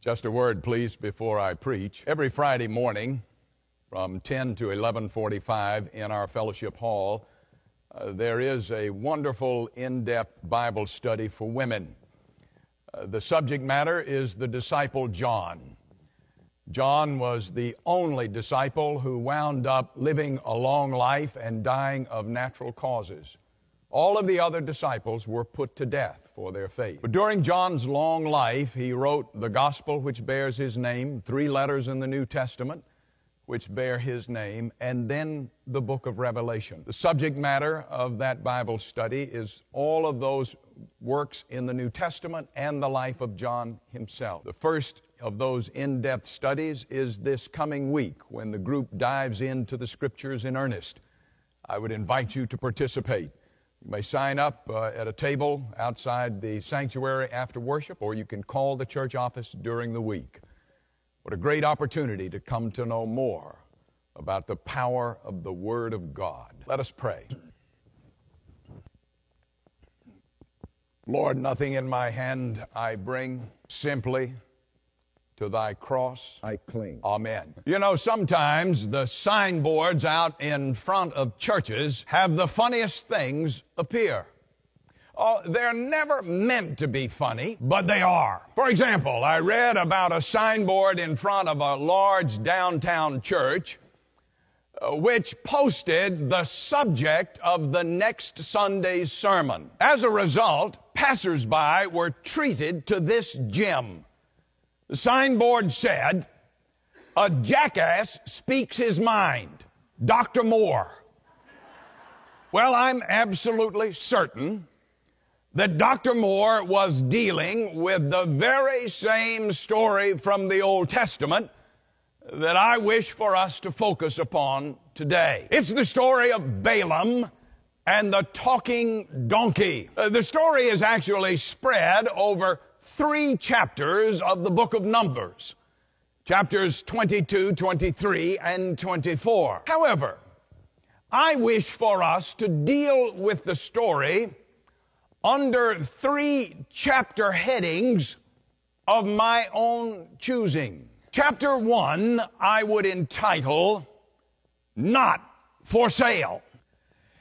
Just a word, please, before I preach. Every Friday morning, from 10 to 11:45 in our fellowship hall, uh, there is a wonderful in-depth Bible study for women. Uh, the subject matter is the disciple John. John was the only disciple who wound up living a long life and dying of natural causes. All of the other disciples were put to death for their faith. But during John's long life, he wrote the gospel which bears his name, three letters in the New Testament which bear his name, and then the book of Revelation. The subject matter of that Bible study is all of those works in the New Testament and the life of John himself. The first of those in depth studies is this coming week when the group dives into the scriptures in earnest. I would invite you to participate. You may sign up uh, at a table outside the sanctuary after worship, or you can call the church office during the week. What a great opportunity to come to know more about the power of the Word of God. Let us pray. Lord, nothing in my hand I bring, simply to thy cross I cling. Amen. You know, sometimes the signboards out in front of churches have the funniest things appear. Oh, they're never meant to be funny, but they are. For example, I read about a signboard in front of a large downtown church uh, which posted the subject of the next Sunday's sermon. As a result, passersby were treated to this gem. The signboard said, A jackass speaks his mind. Dr. Moore. Well, I'm absolutely certain that Dr. Moore was dealing with the very same story from the Old Testament that I wish for us to focus upon today. It's the story of Balaam and the talking donkey. Uh, the story is actually spread over three chapters of the book of Numbers chapters 22, 23, and 24. However, I wish for us to deal with the story under three chapter headings of my own choosing. Chapter one, I would entitle Not for Sale.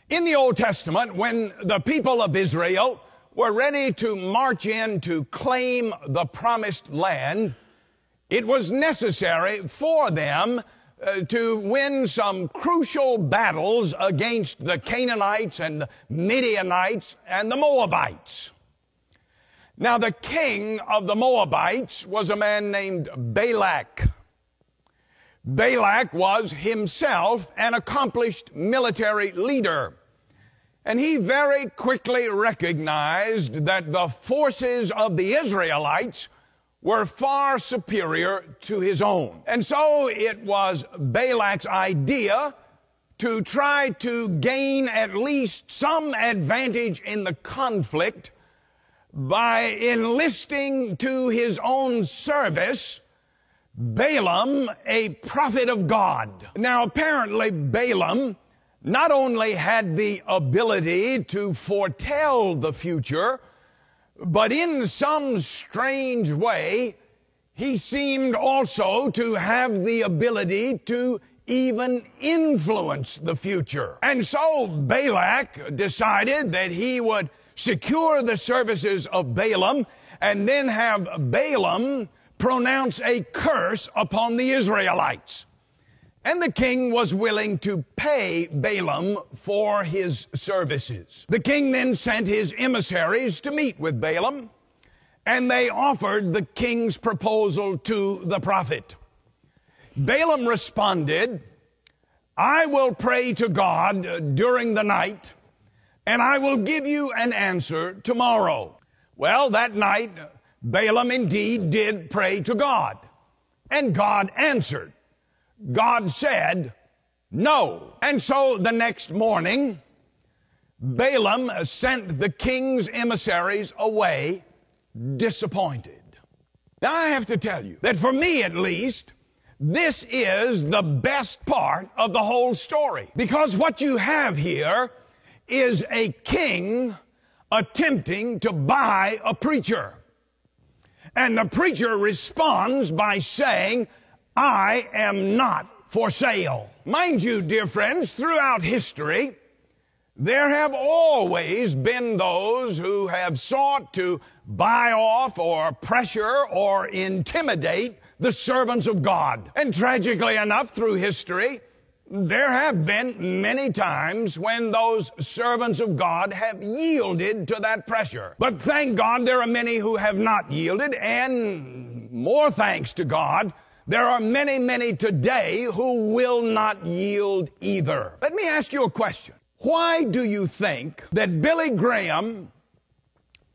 In the Old Testament, when the people of Israel were ready to march in to claim the promised land, it was necessary for them uh, to win some crucial battles against the Canaanites and the Midianites and the Moabites. Now, the king of the Moabites was a man named Balak. Balak was himself an accomplished military leader. And he very quickly recognized that the forces of the Israelites were far superior to his own. And so it was Balak's idea to try to gain at least some advantage in the conflict by enlisting to his own service Balaam, a prophet of God. Now, apparently, Balaam not only had the ability to foretell the future, but in some strange way, he seemed also to have the ability to even influence the future. And so Balak decided that he would secure the services of Balaam and then have Balaam pronounce a curse upon the Israelites. And the king was willing to pay Balaam for his services. The king then sent his emissaries to meet with Balaam, and they offered the king's proposal to the prophet. Balaam responded, I will pray to God uh, during the night, and I will give you an answer tomorrow. Well, that night, Balaam indeed did pray to God, and God answered. God said, no. And so the next morning, Balaam sent the king's emissaries away disappointed. Now, I have to tell you that for me at least, this is the best part of the whole story. Because what you have here is a king attempting to buy a preacher. And the preacher responds by saying, I am not for sale. Mind you, dear friends, throughout history, there have always been those who have sought to buy off or pressure or intimidate the servants of God. And tragically enough, through history, there have been many times when those servants of God have yielded to that pressure. But thank God there are many who have not yielded, and more thanks to God, there are many, many today who will not yield either. Let me ask you a question. Why do you think that Billy Graham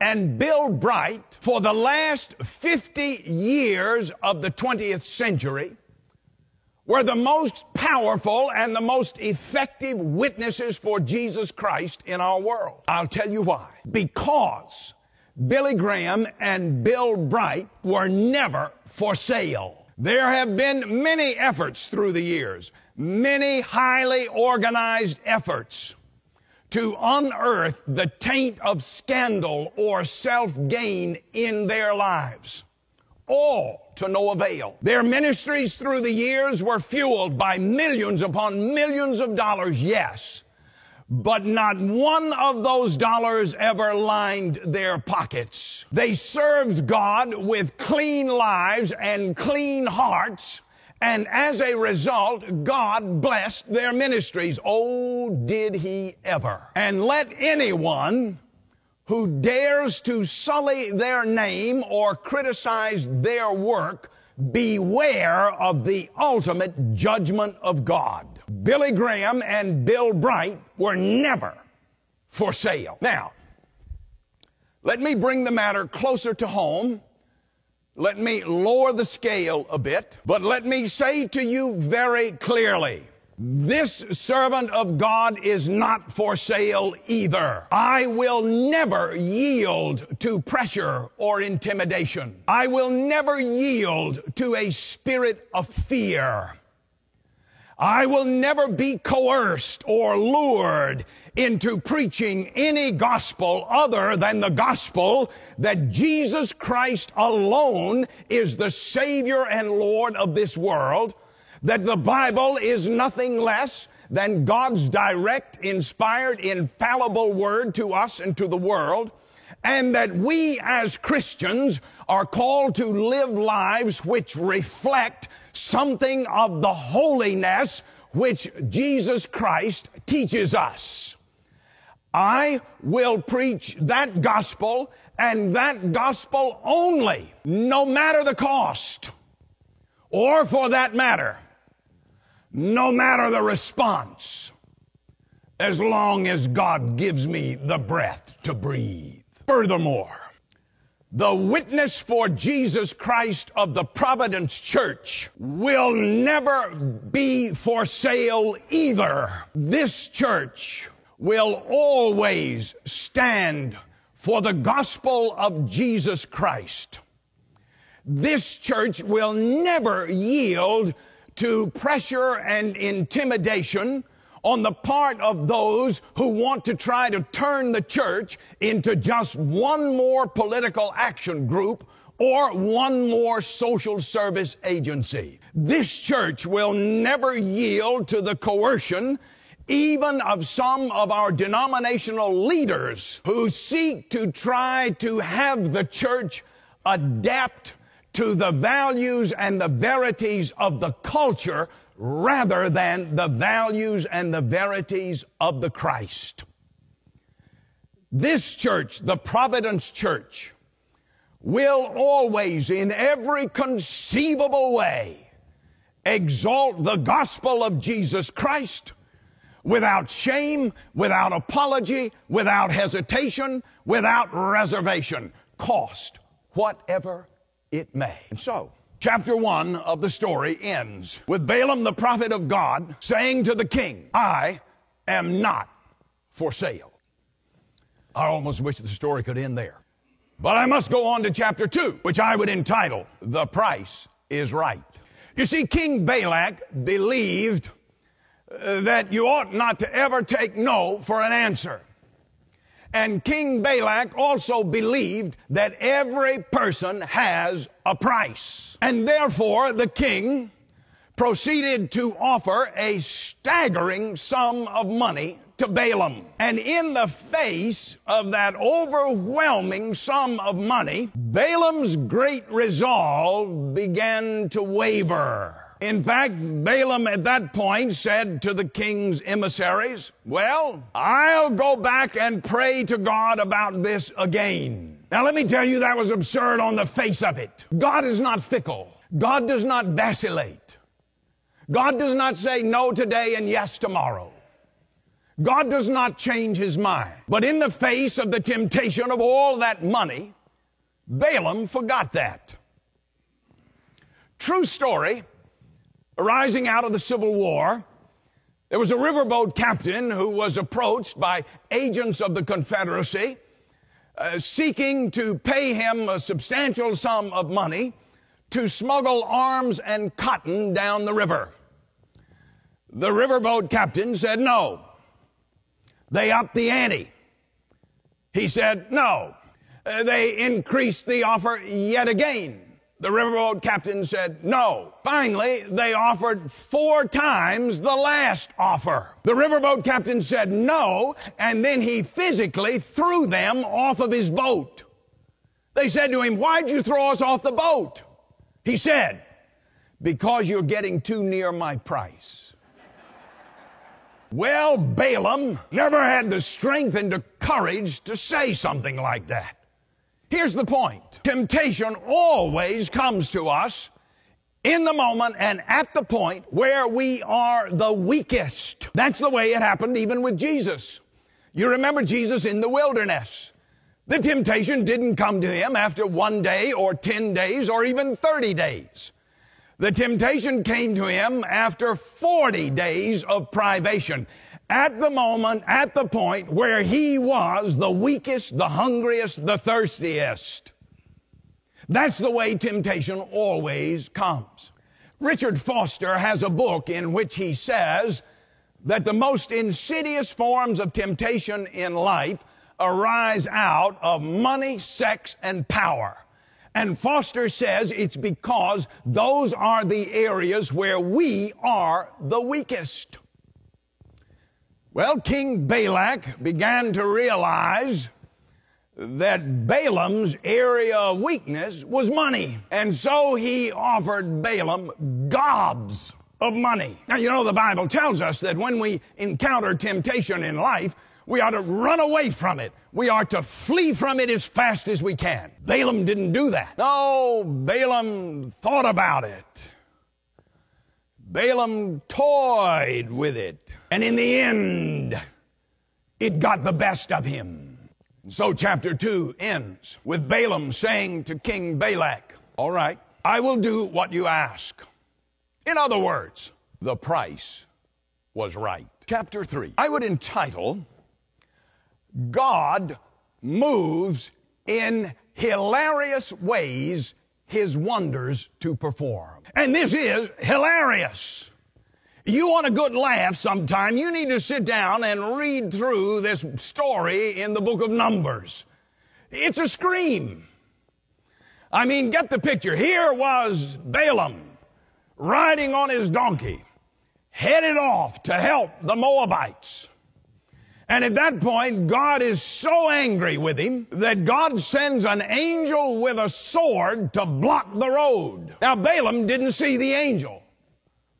and Bill Bright, for the last 50 years of the 20th century, were the most powerful and the most effective witnesses for Jesus Christ in our world. I'll tell you why. Because Billy Graham and Bill Bright were never for sale. There have been many efforts through the years, many highly organized efforts to unearth the taint of scandal or self gain in their lives. All to no avail. Their ministries through the years were fueled by millions upon millions of dollars, yes, but not one of those dollars ever lined their pockets. They served God with clean lives and clean hearts. And as a result, God blessed their ministries. Oh, did He ever. And let anyone who dares to sully their name or criticize their work beware of the ultimate judgment of God. Billy Graham and Bill Bright were never for sale. Now, let me bring the matter closer to home. Let me lower the scale a bit, but let me say to you very clearly this servant of God is not for sale either. I will never yield to pressure or intimidation. I will never yield to a spirit of fear. I will never be coerced or lured into preaching any gospel other than the gospel that Jesus Christ alone is the Savior and Lord of this world that the Bible is nothing less than God's direct, inspired, infallible word to us and to the world, and that we as Christians are called to live lives which reflect something of the holiness which Jesus Christ teaches us. I will preach that gospel and that gospel only, no matter the cost, or for that matter, no matter the response, as long as God gives me the breath to breathe. Furthermore, the witness for Jesus Christ of the Providence Church will never be for sale either. This church will always stand for the gospel of Jesus Christ. This church will never yield to pressure and intimidation on the part of those who want to try to turn the church into just one more political action group or one more social service agency. This church will never yield to the coercion even of some of our denominational leaders who seek to try to have the church adapt to the values and the verities of the culture rather than the values and the verities of the Christ. This church, the Providence Church, will always, in every conceivable way, exalt the gospel of Jesus Christ without shame, without apology, without hesitation, without reservation, cost whatever it may. And so, chapter one of the story ends with Balaam, the prophet of God, saying to the king, I am not for sale. I almost wish the story could end there. But I must go on to chapter two, which I would entitle, The Price is Right. You see, King Balak believed uh, that you ought not to ever take no for an answer. And King Balak also believed that every person has a price. And therefore, the king proceeded to offer a staggering sum of money to Balaam. And in the face of that overwhelming sum of money, Balaam's great resolve began to waver. In fact, Balaam at that point said to the king's emissaries, Well, I'll go back and pray to God about this again. Now, let me tell you, that was absurd on the face of it. God is not fickle, God does not vacillate. God does not say no today and yes tomorrow. God does not change his mind. But in the face of the temptation of all that money, Balaam forgot that. True story arising out of the Civil War, there was a riverboat captain who was approached by agents of the Confederacy uh, seeking to pay him a substantial sum of money to smuggle arms and cotton down the river. The riverboat captain said no. They upped the ante. He said no. Uh, they increased the offer yet again. The riverboat captain said no. Finally, they offered four times the last offer. The riverboat captain said no, and then he physically threw them off of his boat. They said to him, Why'd you throw us off the boat? He said, Because you're getting too near my price. well, Balaam never had the strength and the courage to say something like that. Here's the point temptation always comes to us in the moment and at the point where we are the weakest. That's the way it happened even with Jesus. You remember Jesus in the wilderness. The temptation didn't come to him after one day or 10 days or even 30 days. The temptation came to him after 40 days of privation at the moment, at the point where he was the weakest, the hungriest, the thirstiest. That's the way temptation always comes. Richard Foster has a book in which he says that the most insidious forms of temptation in life arise out of money, sex, and power. And Foster says it's because those are the areas where we are the weakest. Well, King Balak began to realize that Balaam's area of weakness was money. And so he offered Balaam gobs of money. Now, you know, the Bible tells us that when we encounter temptation in life, we are to run away from it. We are to flee from it as fast as we can. Balaam didn't do that. No, Balaam thought about it. Balaam toyed with it. And in the end, it got the best of him. So chapter 2 ends with Balaam saying to King Balak, All right, I will do what you ask. In other words, the price was right. Chapter 3. I would entitle God moves in hilarious ways his wonders to perform. And this is hilarious. You want a good laugh sometime, you need to sit down and read through this story in the book of Numbers. It's a scream. I mean, get the picture. Here was Balaam riding on his donkey, headed off to help the Moabites. And at that point, God is so angry with him that God sends an angel with a sword to block the road. Now, Balaam didn't see the angel.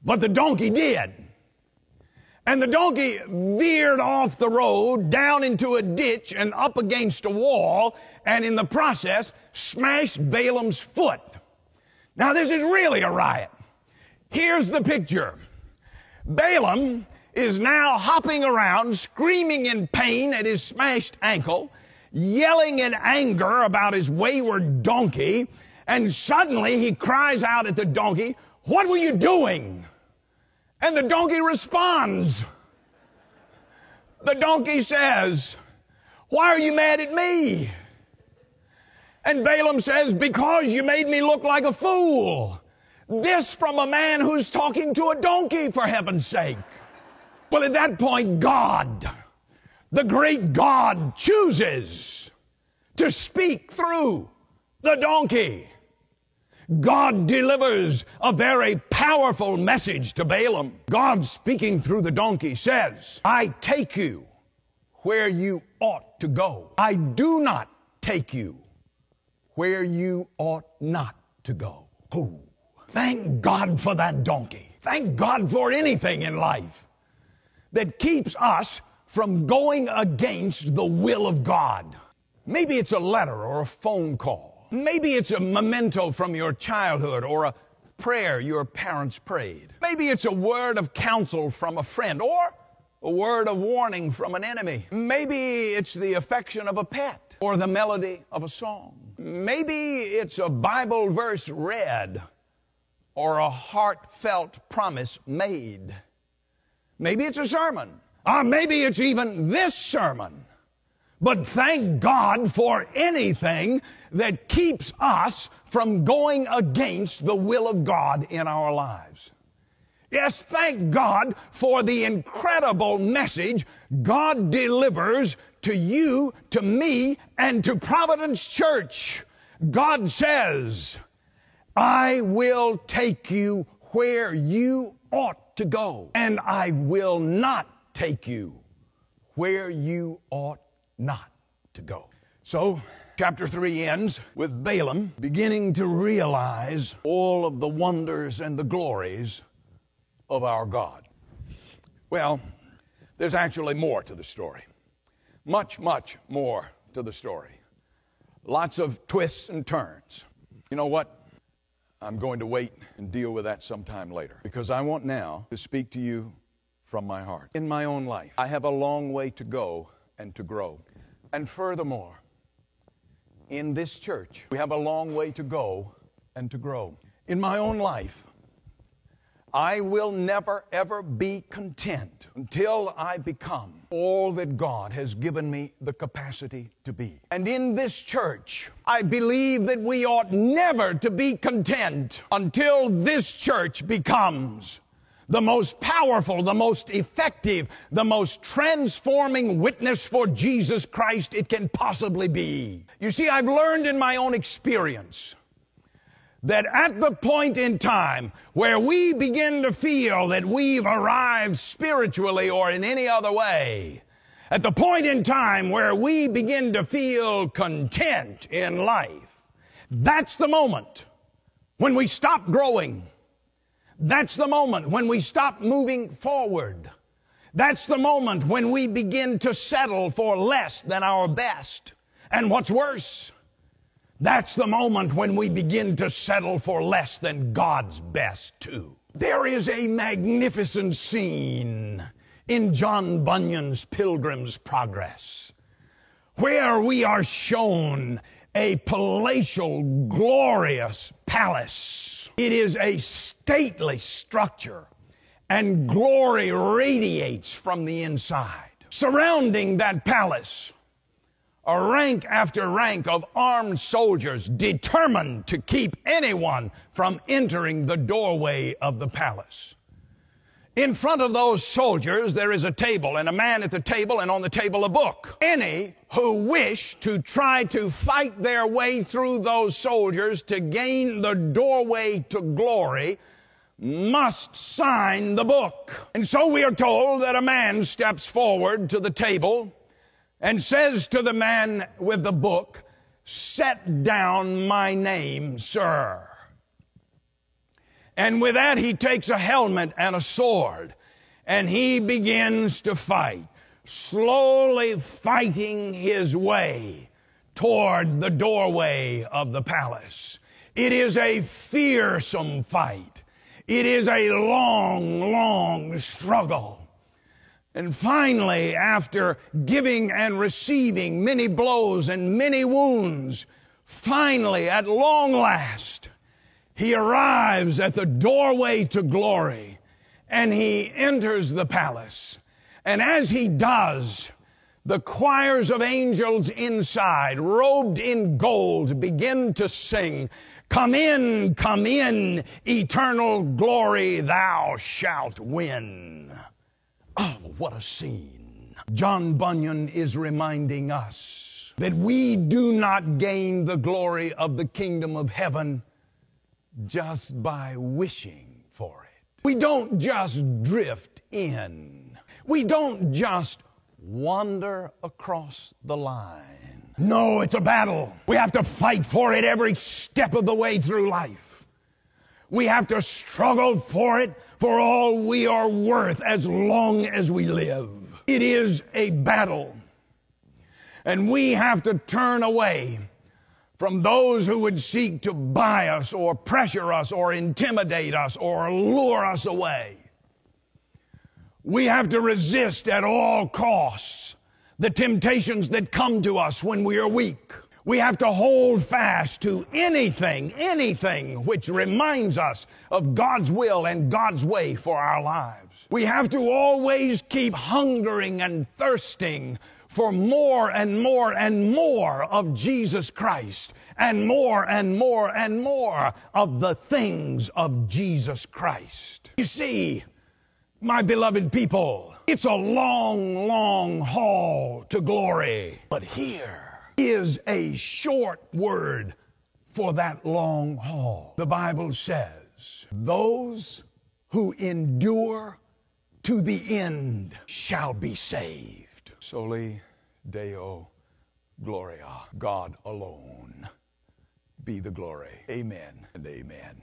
But the donkey did. And the donkey veered off the road down into a ditch and up against a wall, and in the process, smashed Balaam's foot. Now, this is really a riot. Here's the picture Balaam is now hopping around, screaming in pain at his smashed ankle, yelling in anger about his wayward donkey, and suddenly he cries out at the donkey, What were you doing? And the donkey responds. The donkey says, Why are you mad at me? And Balaam says, Because you made me look like a fool. This from a man who's talking to a donkey, for heaven's sake. Well, at that point, God, the great God chooses to speak through the donkey. God delivers a very powerful message to Balaam. God speaking through the donkey says, I take you where you ought to go. I do not take you where you ought not to go. Oh, thank God for that donkey. Thank God for anything in life that keeps us from going against the will of God. Maybe it's a letter or a phone call. Maybe it's a memento from your childhood or a prayer your parents prayed. Maybe it's a word of counsel from a friend or a word of warning from an enemy. Maybe it's the affection of a pet or the melody of a song. Maybe it's a Bible verse read or a heartfelt promise made. Maybe it's a sermon. Or maybe it's even this sermon. But thank God for anything that keeps us from going against the will of God in our lives. Yes, thank God for the incredible message God delivers to you, to me, and to Providence Church. God says, I will take you where you ought to go, and I will not take you where you ought not to go. So, chapter 3 ends with Balaam beginning to realize all of the wonders and the glories of our God. Well, there's actually more to the story. Much, much more to the story. Lots of twists and turns. You know what? I'm going to wait and deal with that sometime later because I want now to speak to you from my heart. In my own life, I have a long way to go and to grow. And furthermore, in this church, we have a long way to go and to grow. In my own life, I will never ever be content until I become all that God has given me the capacity to be. And in this church, I believe that we ought never to be content until this church becomes the most powerful, the most effective, the most transforming witness for Jesus Christ it can possibly be. You see, I've learned in my own experience that at the point in time where we begin to feel that we've arrived spiritually or in any other way, at the point in time where we begin to feel content in life, that's the moment when we stop growing. That's the moment when we stop moving forward. That's the moment when we begin to settle for less than our best. And what's worse, that's the moment when we begin to settle for less than God's best, too. There is a magnificent scene in John Bunyan's Pilgrim's Progress where we are shown a palatial, glorious palace. It is a stately structure, and glory radiates from the inside. Surrounding that palace a rank after rank of armed soldiers determined to keep anyone from entering the doorway of the palace. In front of those soldiers, there is a table, and a man at the table, and on the table, a book. Any who wish to try to fight their way through those soldiers to gain the doorway to glory must sign the book. And so we are told that a man steps forward to the table and says to the man with the book, Set down my name, sir. And with that, he takes a helmet and a sword and he begins to fight, slowly fighting his way toward the doorway of the palace. It is a fearsome fight. It is a long, long struggle. And finally, after giving and receiving many blows and many wounds, finally, at long last, he arrives at the doorway to glory and he enters the palace. And as he does, the choirs of angels inside, robed in gold, begin to sing, Come in, come in, eternal glory thou shalt win. Oh, what a scene. John Bunyan is reminding us that we do not gain the glory of the kingdom of heaven just by wishing for it. We don't just drift in. We don't just wander across the line. No, it's a battle. We have to fight for it every step of the way through life. We have to struggle for it for all we are worth as long as we live. It is a battle. And we have to turn away from those who would seek to buy us or pressure us or intimidate us or lure us away. We have to resist at all costs the temptations that come to us when we are weak. We have to hold fast to anything, anything which reminds us of God's will and God's way for our lives. We have to always keep hungering and thirsting for more and more and more of Jesus Christ and more and more and more of the things of Jesus Christ. You see, my beloved people, it's a long, long haul to glory. But here is a short word for that long haul. The Bible says, Those who endure to the end shall be saved. Soli Deo Gloria. God alone be the glory. Amen and amen.